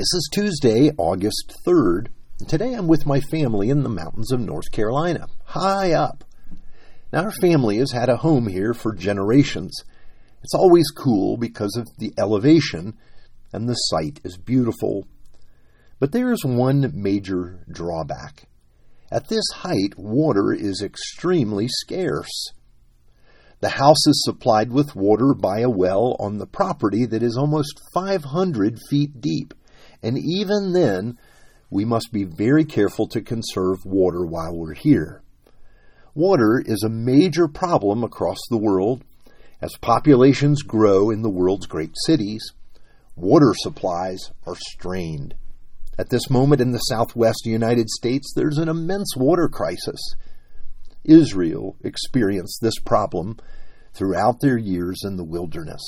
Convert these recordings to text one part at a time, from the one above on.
This is Tuesday, August 3rd. Today I'm with my family in the mountains of North Carolina, high up. Now, our family has had a home here for generations. It's always cool because of the elevation, and the site is beautiful. But there is one major drawback. At this height, water is extremely scarce. The house is supplied with water by a well on the property that is almost 500 feet deep. And even then, we must be very careful to conserve water while we're here. Water is a major problem across the world. As populations grow in the world's great cities, water supplies are strained. At this moment in the southwest United States, there's an immense water crisis. Israel experienced this problem throughout their years in the wilderness.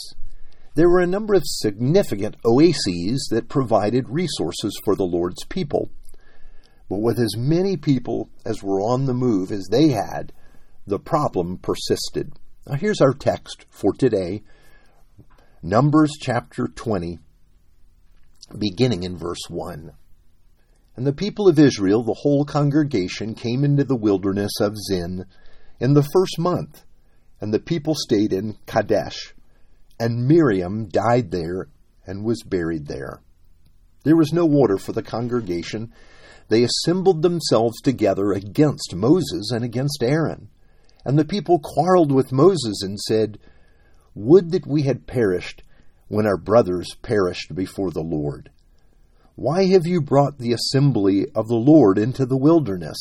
There were a number of significant oases that provided resources for the Lord's people. But with as many people as were on the move as they had, the problem persisted. Now, here's our text for today Numbers chapter 20, beginning in verse 1. And the people of Israel, the whole congregation, came into the wilderness of Zin in the first month, and the people stayed in Kadesh. And Miriam died there and was buried there. There was no water for the congregation. They assembled themselves together against Moses and against Aaron. And the people quarreled with Moses and said, Would that we had perished when our brothers perished before the Lord. Why have you brought the assembly of the Lord into the wilderness,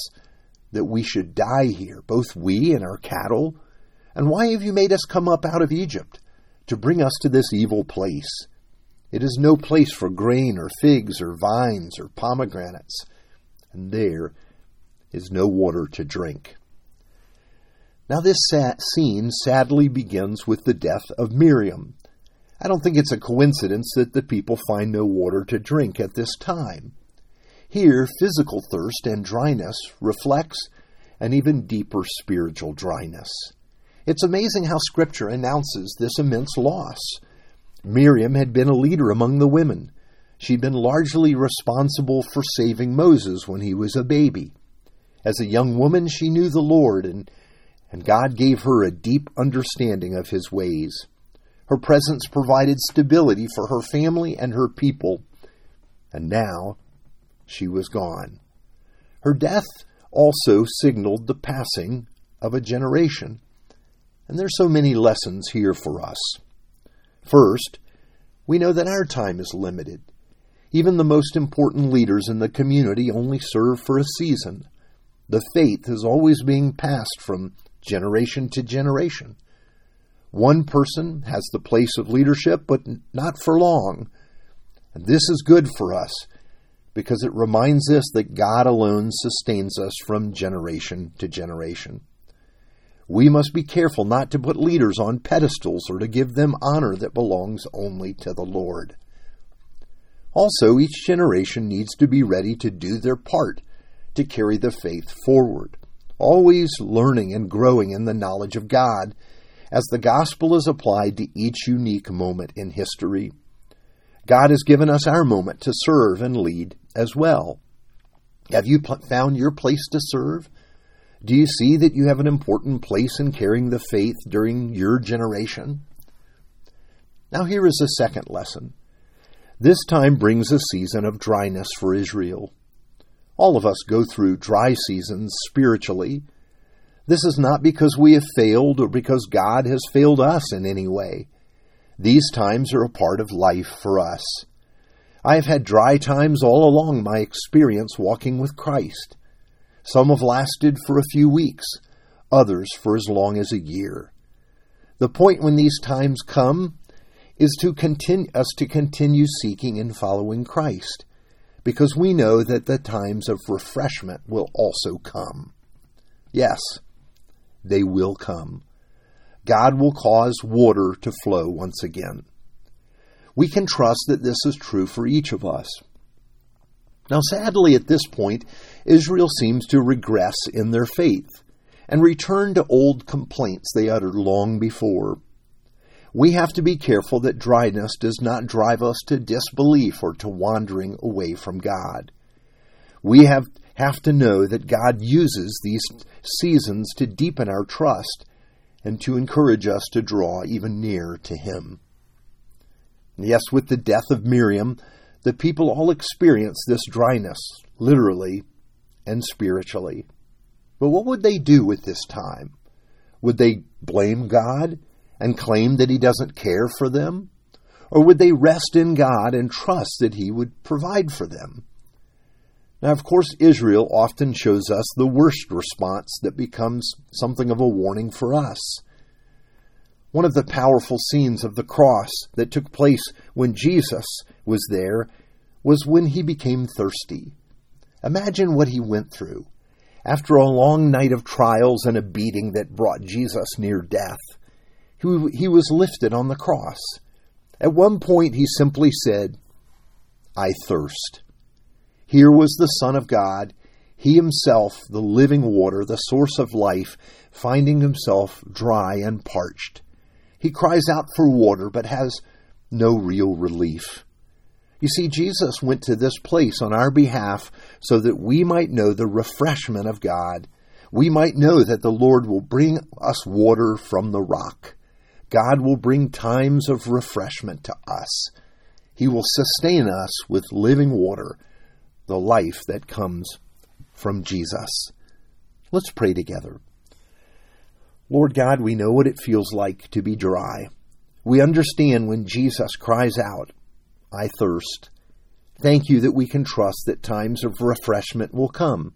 that we should die here, both we and our cattle? And why have you made us come up out of Egypt? To bring us to this evil place. It is no place for grain or figs or vines or pomegranates, and there is no water to drink. Now, this scene sadly begins with the death of Miriam. I don't think it's a coincidence that the people find no water to drink at this time. Here, physical thirst and dryness reflects an even deeper spiritual dryness. It's amazing how Scripture announces this immense loss. Miriam had been a leader among the women. She'd been largely responsible for saving Moses when he was a baby. As a young woman, she knew the Lord, and, and God gave her a deep understanding of his ways. Her presence provided stability for her family and her people, and now she was gone. Her death also signaled the passing of a generation. And there's so many lessons here for us. First, we know that our time is limited. Even the most important leaders in the community only serve for a season. The faith is always being passed from generation to generation. One person has the place of leadership, but not for long. And this is good for us because it reminds us that God alone sustains us from generation to generation. We must be careful not to put leaders on pedestals or to give them honor that belongs only to the Lord. Also, each generation needs to be ready to do their part to carry the faith forward, always learning and growing in the knowledge of God as the gospel is applied to each unique moment in history. God has given us our moment to serve and lead as well. Have you found your place to serve? Do you see that you have an important place in carrying the faith during your generation? Now, here is a second lesson. This time brings a season of dryness for Israel. All of us go through dry seasons spiritually. This is not because we have failed or because God has failed us in any way. These times are a part of life for us. I have had dry times all along my experience walking with Christ. Some have lasted for a few weeks, others for as long as a year. The point when these times come is to continue us to continue seeking and following Christ, because we know that the times of refreshment will also come. Yes, they will come. God will cause water to flow once again. We can trust that this is true for each of us. Now, sadly, at this point, Israel seems to regress in their faith and return to old complaints they uttered long before. We have to be careful that dryness does not drive us to disbelief or to wandering away from God. We have, have to know that God uses these seasons to deepen our trust and to encourage us to draw even nearer to Him. Yes, with the death of Miriam, the people all experience this dryness, literally and spiritually. But what would they do with this time? Would they blame God and claim that He doesn't care for them? Or would they rest in God and trust that He would provide for them? Now, of course, Israel often shows us the worst response that becomes something of a warning for us. One of the powerful scenes of the cross that took place when Jesus was there was when he became thirsty. Imagine what he went through. After a long night of trials and a beating that brought Jesus near death, he, he was lifted on the cross. At one point, he simply said, I thirst. Here was the Son of God, he himself, the living water, the source of life, finding himself dry and parched. He cries out for water, but has no real relief. You see, Jesus went to this place on our behalf so that we might know the refreshment of God. We might know that the Lord will bring us water from the rock. God will bring times of refreshment to us. He will sustain us with living water, the life that comes from Jesus. Let's pray together. Lord God, we know what it feels like to be dry. We understand when Jesus cries out, I thirst. Thank you that we can trust that times of refreshment will come.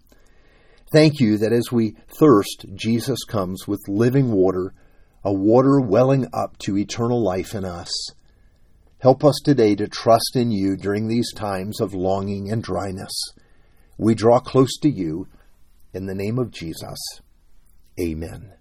Thank you that as we thirst, Jesus comes with living water, a water welling up to eternal life in us. Help us today to trust in you during these times of longing and dryness. We draw close to you in the name of Jesus. Amen.